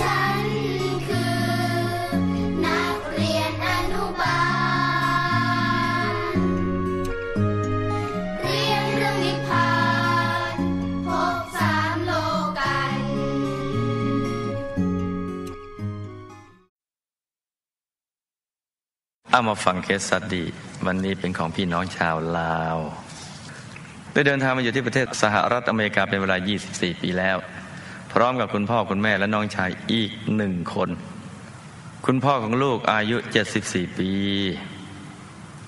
ฉันคือนักเรียนอนุบาล เรียนเรื่องนิพพานพบสามโลกัน เอามาฟังเคสสตดีวันนี้เป็นของพี่น้องชาวลาว ได้เดินทางมาอยู่ที่ประเทศสหรัฐอเมริกาเป็นเวลา 24 ปีแล้ว พร้อมกับคุณพ่อคุณแม่และน้องชายอีกหนึ่งคน คุณพ่อของลูกอายุ 74 ปี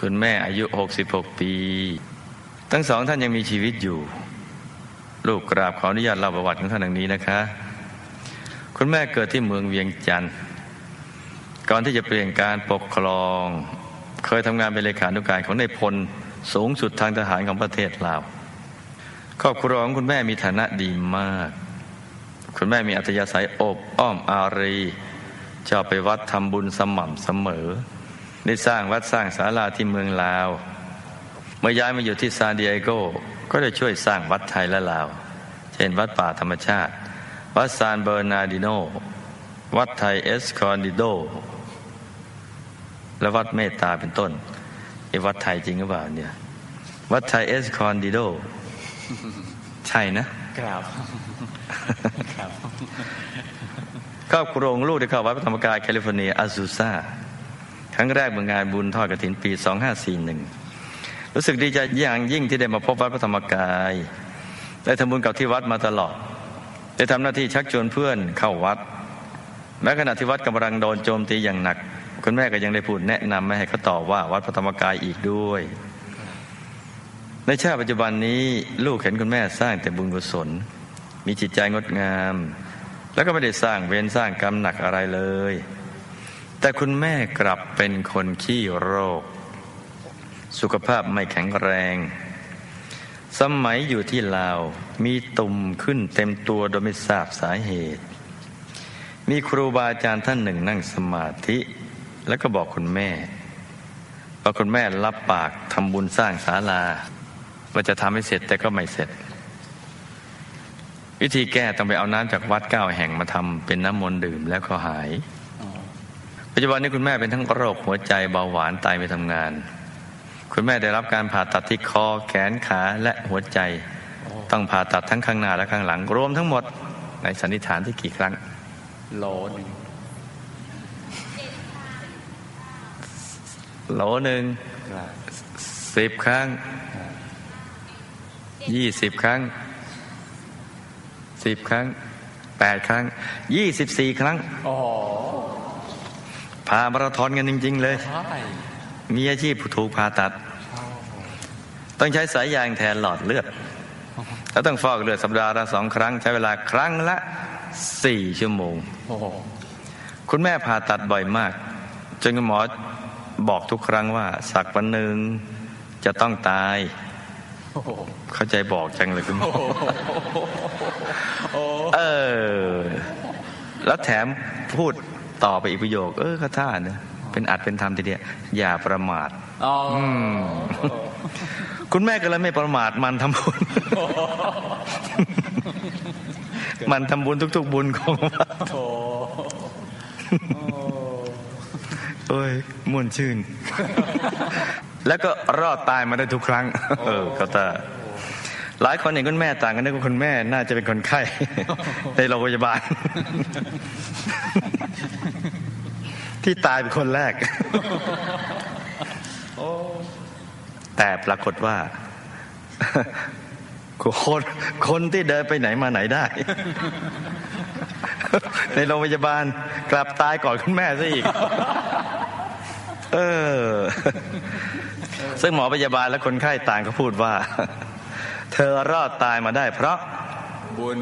คุณแม่อายุ 66 ปี ทั้งสองท่านยังมีชีวิตอยู่ ลูกกราบขออนุญาตเล่าประวัติของท่านดังนี้นะคะ คุณแม่เกิดที่เมืองเวียงจันทร์ก่อนที่จะเปลี่ยนการปกครอง เคยทำงานเป็นเลขานุการของนายพลสูงสุดทางทหารของประเทศลาวครอบครัวของคุณแม่มีฐานะดีมาก คุณแม่มีอัธยาศัยอบอ้อมอารีชอบไปวัดทำบุญสม่ำเสมอ ได้สร้างวัดสร้างศาลาที่เมืองลาว เมื่อย้ายมาอยู่ที่ซานดิเอโก ก็ได้ช่วยสร้างวัดไทยและลาว เช่นวัดป่าธรรมชาติ วัดซานเบอร์นาร์ดิโน วัดไทยเอสคอนดิโด และวัดเมตตาเป็นต้นไอ้วัดไทยจริงหรือเปล่าเนี่ย วัดไทยเอสคอนดิโด ใช่นะครับ ครอบครัวของลูกได้เข้าวัดพระธรรมกายแคลิฟอร์เนียอาซูซาครั้งแรกเมื่องานบุญทอดกฐินปี 2541 รู้สึกดีใจอย่างยิ่งที่ได้มาพบวัดพระธรรมกาย ได้ทำบุญกับที่วัดมาตลอด ได้ทำหน้าที่ชักชวนเพื่อนเข้าวัด แม้ขณะที่วัดกำลังโดนโจมตีอย่างหนัก คุณแม่ก็ยังได้พูดแนะนำไม่ให้เขาต่อว่าวัดพระธรรมกายอีกด้วย ในชาติปัจจุบันนี้ลูกเห็นคุณแม่สร้างแต่บุญกุศล มีจิตใจงดงาม แล้วก็ไม่ได้สร้างเวรสร้างกรรมหนักอะไรเลย แต่คุณแม่กลับเป็นคนขี้โรค สุขภาพไม่แข็งแรง สมัยอยู่ที่ลาว มีตุ่มขึ้นเต็มตัวโดยไม่ทราบสาเหตุ มีครูบาอาจารย์ท่านหนึ่งนั่งสมาธิ แล้วก็บอกคุณแม่ว่าคุณแม่รับปากทำบุญสร้างศาลาว่าจะทำให้เสร็จแต่ก็ไม่เสร็จ วิธีแก้ต้องไปเอาน้ำจากวัดเก้าแห่งมาทำเป็นน้ำมนต์ดื่มแล้วก็หาย ปัจจุบันนี้คุณแม่เป็นทั้งโรคหัวใจเบาหวานไตไม่ทำงาน คุณแม่ได้รับการผ่าตัดที่คอแขนขาและหัวใจ ต้องผ่าตัดทั้งข้างหน้าและข้างหลัง รวมทั้งหมดในสันนิษฐานที่กี่ครั้งโหลหนึ่งโหลหนึ่งสิบครั้งยี่สิบครั้ง สิบครั้งแปดครั้งยี่สิบสี่ครั้งโอ้โหพามาราธอนกันจริง ๆ เลยใช่มีอาชีพถูกผ่าตัด ต้องใช้สายยางแทนหลอดเลือด แล้วต้องฟอกเลือดสัปดาห์ละสองครั้ง ใช้เวลาครั้งละสี่ชั่วโมงโอ้โหคุณแม่ผ่าตัดบ่อยมาก จนคุณหมอบอกทุกครั้งว่า สักวันหนึ่งจะต้องตายโอ้โห เข้าใจบอกจังเลยคุณหมอโอ้เออ แล้วแถมพูดต่อไปอีกประโยค เออข้าท่าเนะเป็นอัดเป็นธรรมทีเดียวอย่าประมาทอ๋อคุณแม่ก็เลยไม่ประมาทมันทำบุญ มันทำบุญทุก ๆ บุญของวัดโถโอ้ยม่วนชื่น แล้วก็รอดตายมาได้ทุกครั้งเออเขาตาหลายคนเห็นคุณแม่ต่างกันนึกว่าคุณแม่น่าจะเป็นคนไข้ในโรงพยาบาล ที่ตายเป็นคนแรกแต่ปรากฏว่าคนคนที่เดินไปไหนมาไหนได้ ในโรงพยาบาลกลับตายก่อนคุณแม่ซะอีก เออ ซึ่งหมอพยาบาลและคนไข้ต่างก็พูดว่า เธอรอดตายมาได้ เพราะบุญ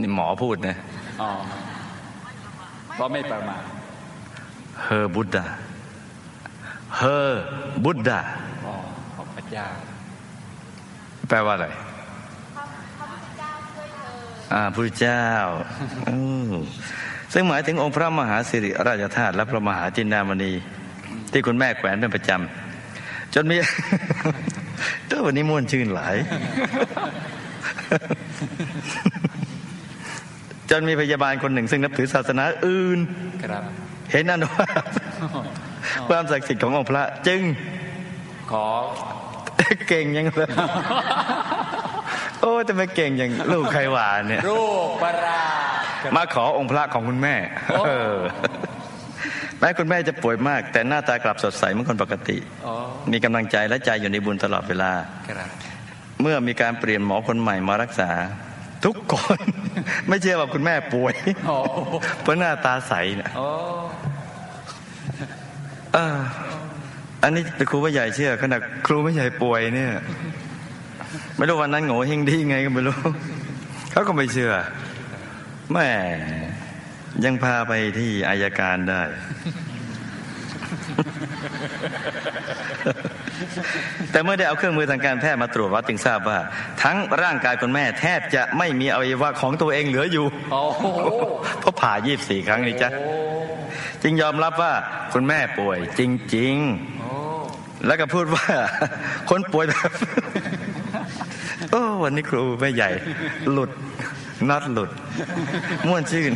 นี่หมอพูดนะอ๋อเพราะไม่ประมาทเฮอบุตดาเฮอบุตดาอ๋อของพระเจ้า แปลว่าอะไรอ่าพระเจ้าอืมซึ่งหมายถึงองค์พระมหาสิริราชธาตุและพระมหาจินดามณี ที่คุณแม่แขวนเป็นประจำจนมีตัววันนี้ม่วนชื่นหลายจจนมีพยาบาลคนหนึ่ง ซึ่งนับถือศาสนาอื่นครับเห็นอนุภาพความศักดิ์สิทธิ์ขององค์พระ จึง ขอเก่งยังเลยโอ้จะไม่เก่งอย่างลูกใครหวานเนี่ยรูปประหลาดมาขอองค์พระของคุณแม่โอ้เออ แม้คุณแม่จะป่วยมาก แต่หน้าตากลับสดใสเหมือนคนปกติอ๋อมีกำลังใจและใจอยู่ในบุญตลอดเวลาครับเมื่อมีการเปลี่ยนหมอคนใหม่มารักษา ทุกคน ไม่เชื่อว่าคุณแม่ป่วยโอ้เพราะหน้าตาใสเนี่ยโอ้เอออันนี้ครูว่าใหญ่เชื่อ ขนาดครูไม่ใหญ่ป่วยเนี่ย ไม่รู้วันนั้นโง่เฮงดีไงก็ไม่รู้เขาก็ไม่เชื่อแม่ ยังพาไปที่อายการได้ แต่เมื่อได้เอาเครื่องมือทางการแพทย์มาตรวจวัดจึงทราบว่า ทั้งร่างกายคุณแม่แทบจะไม่มีอวัยวะของตัวเองเหลืออยู่เพราะผ่ายี่สี่ครั้งนี่จ้ะจึงยอมรับว่าคุณแม่ป่วย จริง ๆ แล้วก็พูดว่า คนป่วยแบบโอ้วันนี้ครูไม่ใหญ่ หลุด น็อตหลุด ม่วนชื่น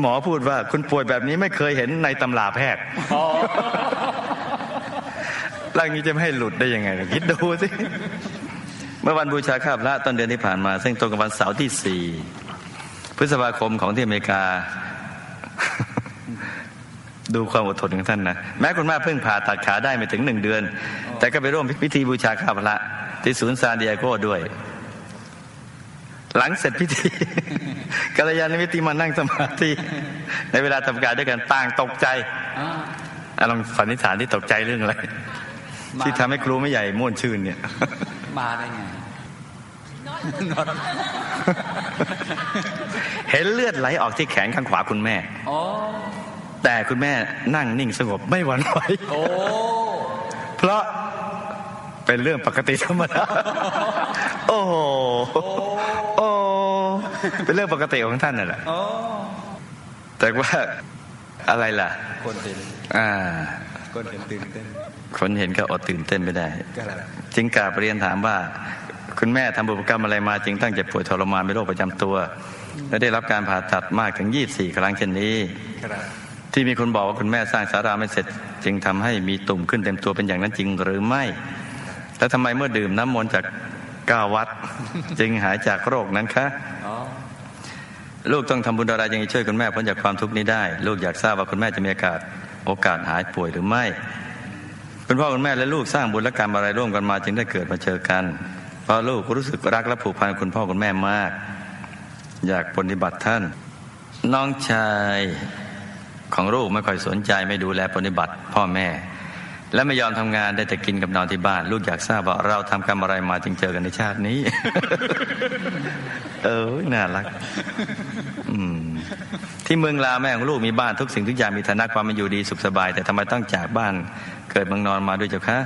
หมอพูดว่าคุณป่วยแบบนี้ไม่เคยเห็นในตำราแพทย์ร่างนี้จะไม่ให้หลุดได้ยังไง คิดดูสิ เมื่อวันบูชาข้าพระต้นเดือนที่ผ่านมา ซึ่งตรงกับวันเสาร์ที่สี่พฤษภาคมของที่อเมริกา ดูความอดทนของท่านนะ แม้คุณแม่เพิ่งผ่าตัดขาได้ไม่ถึงหนึ่งเดือน แต่ก็ไปร่วมพิธีบูชาข้าพระ ที่ศูนย์ซานดิเอโกด้วย หลังเสร็จพิธีกัลยาณมิตรมานั่งสมาธิในเวลาทำการด้วยกันต่างตกใจอ่าอะลองสันนิษฐานที่ตกใจเรื่องอะไรมาที่ทำให้ครูไม่ใหญ่ม่วนชื่นเนี่ย มาได้ไงนอนเห็นเลือดไหลออกที่แขนข้างขวาคุณแม่โอ้แต่คุณแม่นั่งนิ่งสงบไม่หวั่นไหวโอ้เพราะ เป็นเรื่องปกติธรรมดาโอ้โหโอ้เป็นเรื่องปกติของท่านน่ะแหละโอ้แต่ว่าอะไรล่ะ คนเห็นอ่า คนเห็นตื่นเต้น คนเห็นก็อดตื่นเต้นไม่ได้ก็แล้วจึงกราบเรียนถามว่า คุณแม่ทำบุพกรรมอะไรมาจึงตั้งเจ็บป่วยทรมานเป็นโรคประจำตัว และได้รับการผ่าตัดมากถึง 24 ครั้งเช่นนี้ครับที่มีคนบอกว่าคุณแม่สร้างสาราไม่เสร็จ จึงทำให้มีตุ่มขึ้นเต็มตัวเป็นอย่างนั้นจริงหรือไม่ และทำไมเมื่อดื่มน้ำมนต์จากก้าวัด จึงหายจากโรคนั้นคะลูกต้องทำบุญอะไรยังช่วยคุณแม่พ้นจากความทุกข์นี้ได้ ลูกอยากทราบว่าคุณแม่จะมีโอกาสโอกาสหายป่วยหรือไม่คุณพ่อคุณแม่และลูกสร้างบุญและกรรมอะไรร่วมกันมาจึงได้เกิดมาเจอกัน เพราะลูกรู้สึกรักและผูกพันกับคุณพ่อคุณแม่มาก อยากปฏิบัติท่าน น้องชายของลูกไม่ค่อยสนใจไม่ดูแลปฏิบัติ พ่อแม่ และไม่ยอมทำงานได้แต่กินกับนอนที่บ้าน ลูกอยากทราบว่าเราทำกรรมอะไรมาจึงเจอกันในชาตินี้ เออน่ารัก อืมที่เมืองลาแม่ของลูกมีบ้านทุกสิ่งทุกอย่างมีฐานะความเป็นอยู่ดีสุขสบาย แต่ทำไมต้องจากบ้านเกิดเมืองนอนมาด้วยเจ้าคะ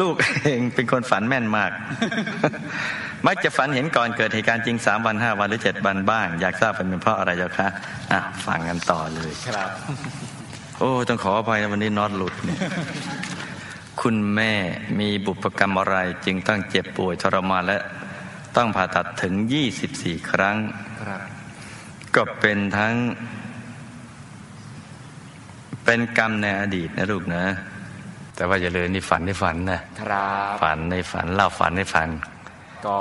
ลูกเองเป็นคนฝันแม่นมาก มักจะฝันเห็นก่อนเกิดเหตุการณ์จริงสามวันห้าวันหรือเจ็ดวันบ้าง อยากทราบเป็นเพราะอะไรเจ้าคะอะฟังกันต่อเลยครับ โอ้ต้องขออภัยนะวันนี้น็อตหลุดเนี่ยคุณแม่มีบุพกรรมอะไรจึงต้องเจ็บป่วยทรมานและต้องผ่าตัดถึง 24 ครั้งครับก็เป็นทั้ง เป็นกรรมในอดีตนะลูกนะ แต่ว่าอย่าเลยนี่ฝันในฝันนะครับฝันในฝันเล่าฝันในฝัน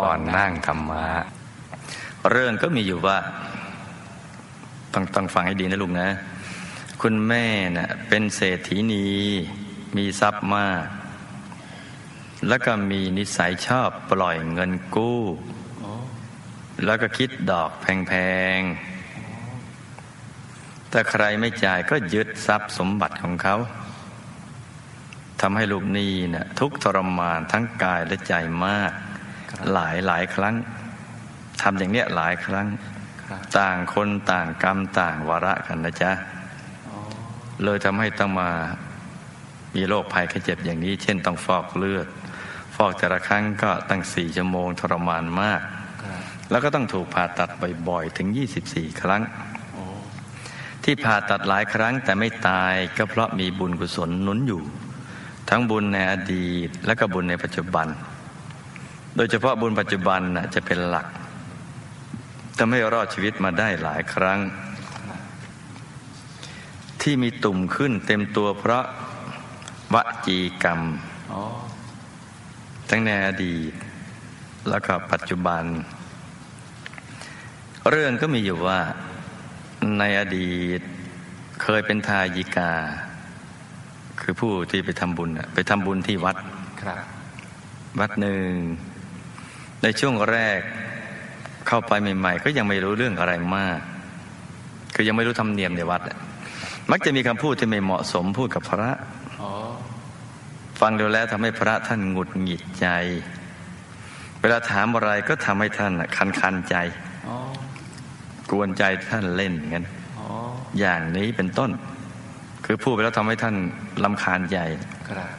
ก่อนนั่งธรรมะเรื่องก็มีอยู่ว่า ต้องต้องฟังให้ดีนะลูกนะ คุณแม่น่ะเป็นเศรษฐีนี มีทรัพย์มาก แล้วก็มีนิสัยชอบปล่อยเงินกู้โอ้แล้วก็คิดดอกแพงๆแต่ใครไม่จ่ายก็ยึดทรัพย์สมบัติของเขาทำให้ลูกหนี้นะ่ะทุกข์ทรมานทั้งกายและใจมาก หลายหลายครั้งทำอย่างเนี้ยหลายครั้งครับต่างคนต่างกรรมต่างวาระกันนะจ๊ะอ๋อ เลยทำให้ต้องมามีโรคภัยแค่เจ็บอย่างนี้ เช่นต้องฟอกเลือด ฟอกแต่ละครั้งก็ตั้งสี่ชั่วโมงทรมานมาก แล้วก็ต้องถูกผ่าตัดบ่อยๆ ถึง 24 ครั้ง ที่ผ่าตัดหลายครั้งแต่ไม่ตายก็เพราะมีบุญกุศลหนุนอยู่ ทั้งบุญในอดีตและก็บุญในปัจจุบัน โดยเฉพาะบุญปัจจุบันจะเป็นหลักทำให้รอดชีวิตมาได้หลายครั้ง ที่มีตุ่มขึ้นเต็มตัวเพราะวจีกรรมอ๋อทั้งในอดีต แล้วก็ปัจจุบัน เรื่องก็มีอยู่ว่าในอดีตเคยเป็นทายิกา คือผู้ที่ไปทำบุญน่ะไปทำบุญที่วัดครับวัดหนึ่ง ในช่วงแรกเข้าไปใหม่ ๆ ก็ยังไม่รู้เรื่องอะไรมาก คือยังไม่รู้ธรรมเนียมในวัดอะ มักจะมีคำพูดที่ไม่เหมาะสมพูดกับพระอ๋อฟังดูแล้วทำให้พระท่านหงุดหงิดใจ เวลาถามอะไรก็ทำให้ท่านน่ะคันคันๆใจอ๋อกวนใจท่านเล่นอย่างนั้นอ๋ออย่างนี้เป็นต้น คือพูดไปแล้วทำให้ท่านลำคาญใจครับ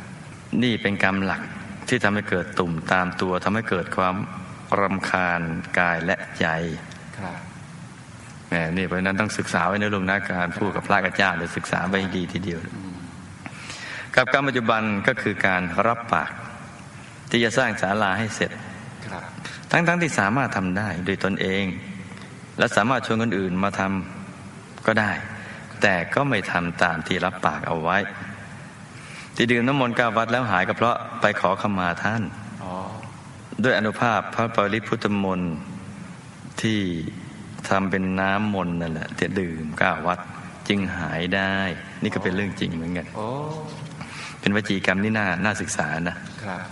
นี่เป็นกรรมหลักที่ทำให้เกิดตุ่มตามตัวทำให้เกิดความรำคาญกายและใจครับ แหมนี่เพราะฉะนั้นต้องศึกษาไว้ในลุงนะการพูดกับพระกับเจ้าเดี๋ยวศึกษาไว้ให้ดีทีเดียวกับกรรมปัจจุบันก็คือการรับปาก ที่จะสร้างศาลาให้เสร็จครับทั้งๆทที่สามารถทำได้โดยตนเอง และสามารถชวนคนอื่นมาทำก็ได้ แต่ก็ไม่ทำตามที่รับปากเอาไว้ ที่ดื่มน้ำมนต์กาวัดแล้วหายก็เพราะไปขอขมาท่านอ๋อด้วยอนุภาพพระปริพุทธมนต์ที่ ทำเป็นน้ำมนต์นั่นแหละที่ดื่มก้าวัดจึงหายได้ นี่ก็เป็นเรื่องจริงเหมือนกันโอ้เป็นวจีกรรมที่น่าน่าศึกษานะครับ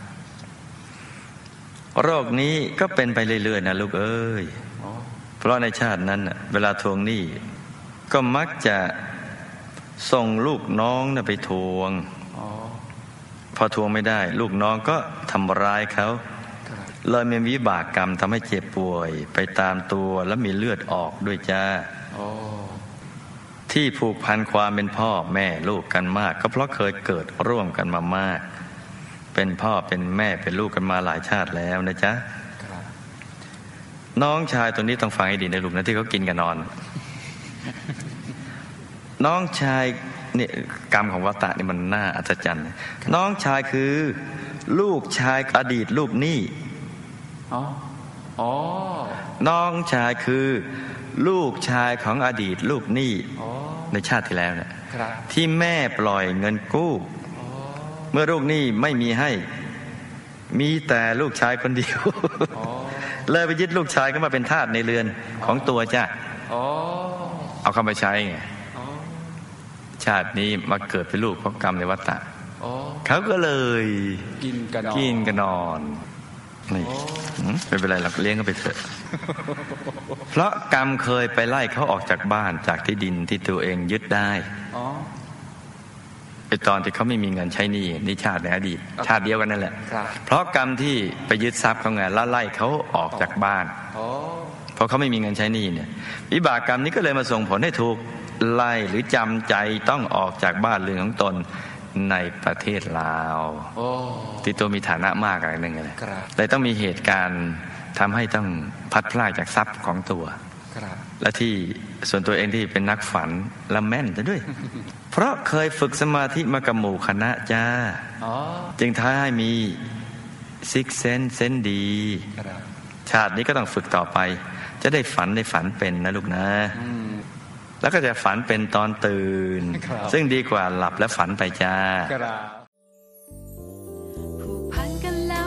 โรคนี้ก็เป็นไปเรื่อยๆนะลูกเอ้ยอ๋อเพราะในชาตินั้นน่ะเวลาทวงหนี้ก็มักจะส่งลูกน้องน่ะไปทวงอ๋อพอทวงไม่ได้ ลูกน้องก็ทำร้ายเขาครับ เลยมีวิบากกรรมทำให้เจ็บป่วย ไปตามตัวแล้วมีเลือดออกด้วยจ้าโอ้ที่ผูกพันความเป็นพ่อแม่ลูกกันมาก ก็เพราะเคยเกิดร่วมกันมามาก เป็นพ่อเป็นแม่เป็นลูกกันมาหลายชาติแล้วนะจ๊ะครับน้องชายตัวนี้ต้องฟังให้ดีนะลูกนะที่เขากินกันนอน น้องชายเนี่ยกรรมของวัตตะนี่มันน่าอัศจรรย์ น้องชายคือ ลูกชายอดีตลูกหนี้ อ๋ออ๋อน้องชายคือลูกชายของอดีตลูกหนี้อ๋อในชาติที่แล้วเนี่ยครับที่แม่ปล่อยเงินกู้อ๋อเมื่อลูกหนี้ไม่มีให้ มีแต่ลูกชายคนเดียวอ๋อเลยไปยึดลูกชายก็มาเป็นทาสในเรือนของตัวจ้ะอ๋อเอาเข้ามาใช้ไงอ๋อชาตินี้มาเกิดเป็นลูกเพราะกรรมในวัฏฏะอ๋อเขาก็เลยกินกันกินกันนอนนี่โอ้หืม ไม่เป็นไรหรอกเลี้ยงเขาไปเถอะ เพราะกรรมเคยไปไล่เขาออกจากบ้านจากที่ดินที่ตัวเองยึดได้อ๋อไอตอนที่เขาไม่มีเงินใช้หนี้นี่ชาติในอดีตชาติเดียวกันนั่นแหละครับเพราะกรรมที่ไปยึดทรัพย์เขาไงแล้วไล่เขาออกจากบ้านอ๋อเพราะเขาไม่มีเงินใช้หนี้เนี่ยวิบากกรรมนี้ก็เลยมาส่งผลให้ถูกไล่หรือจำใจต้องออกจากบ้านเรือนของตน ในประเทศลาวโอ้ที่ตัวมีฐานะมากอะไรนึงเลยครับเลยต้องมีเหตุการณ์ทำให้ต้องพัดพลาดจากทรัพย์ของตัวครับและที่ส่วนตัวเองที่เป็นนักฝันและแม่นซะด้วย เพราะเคยฝึกสมาธิมากับหมู่คณะจ้าอ๋อจึงท้าให้มีซิกเซนเซนดีครับชาตินี้ก็ต้องฝึกต่อไป จะได้ฝันในฝันเป็นนะลูกนะอืม แล้วก็จะฝันเป็นตอนตื่นครับซึ่งดีกว่าหลับและฝันไปจ้าครับผูกพันกันแล้ว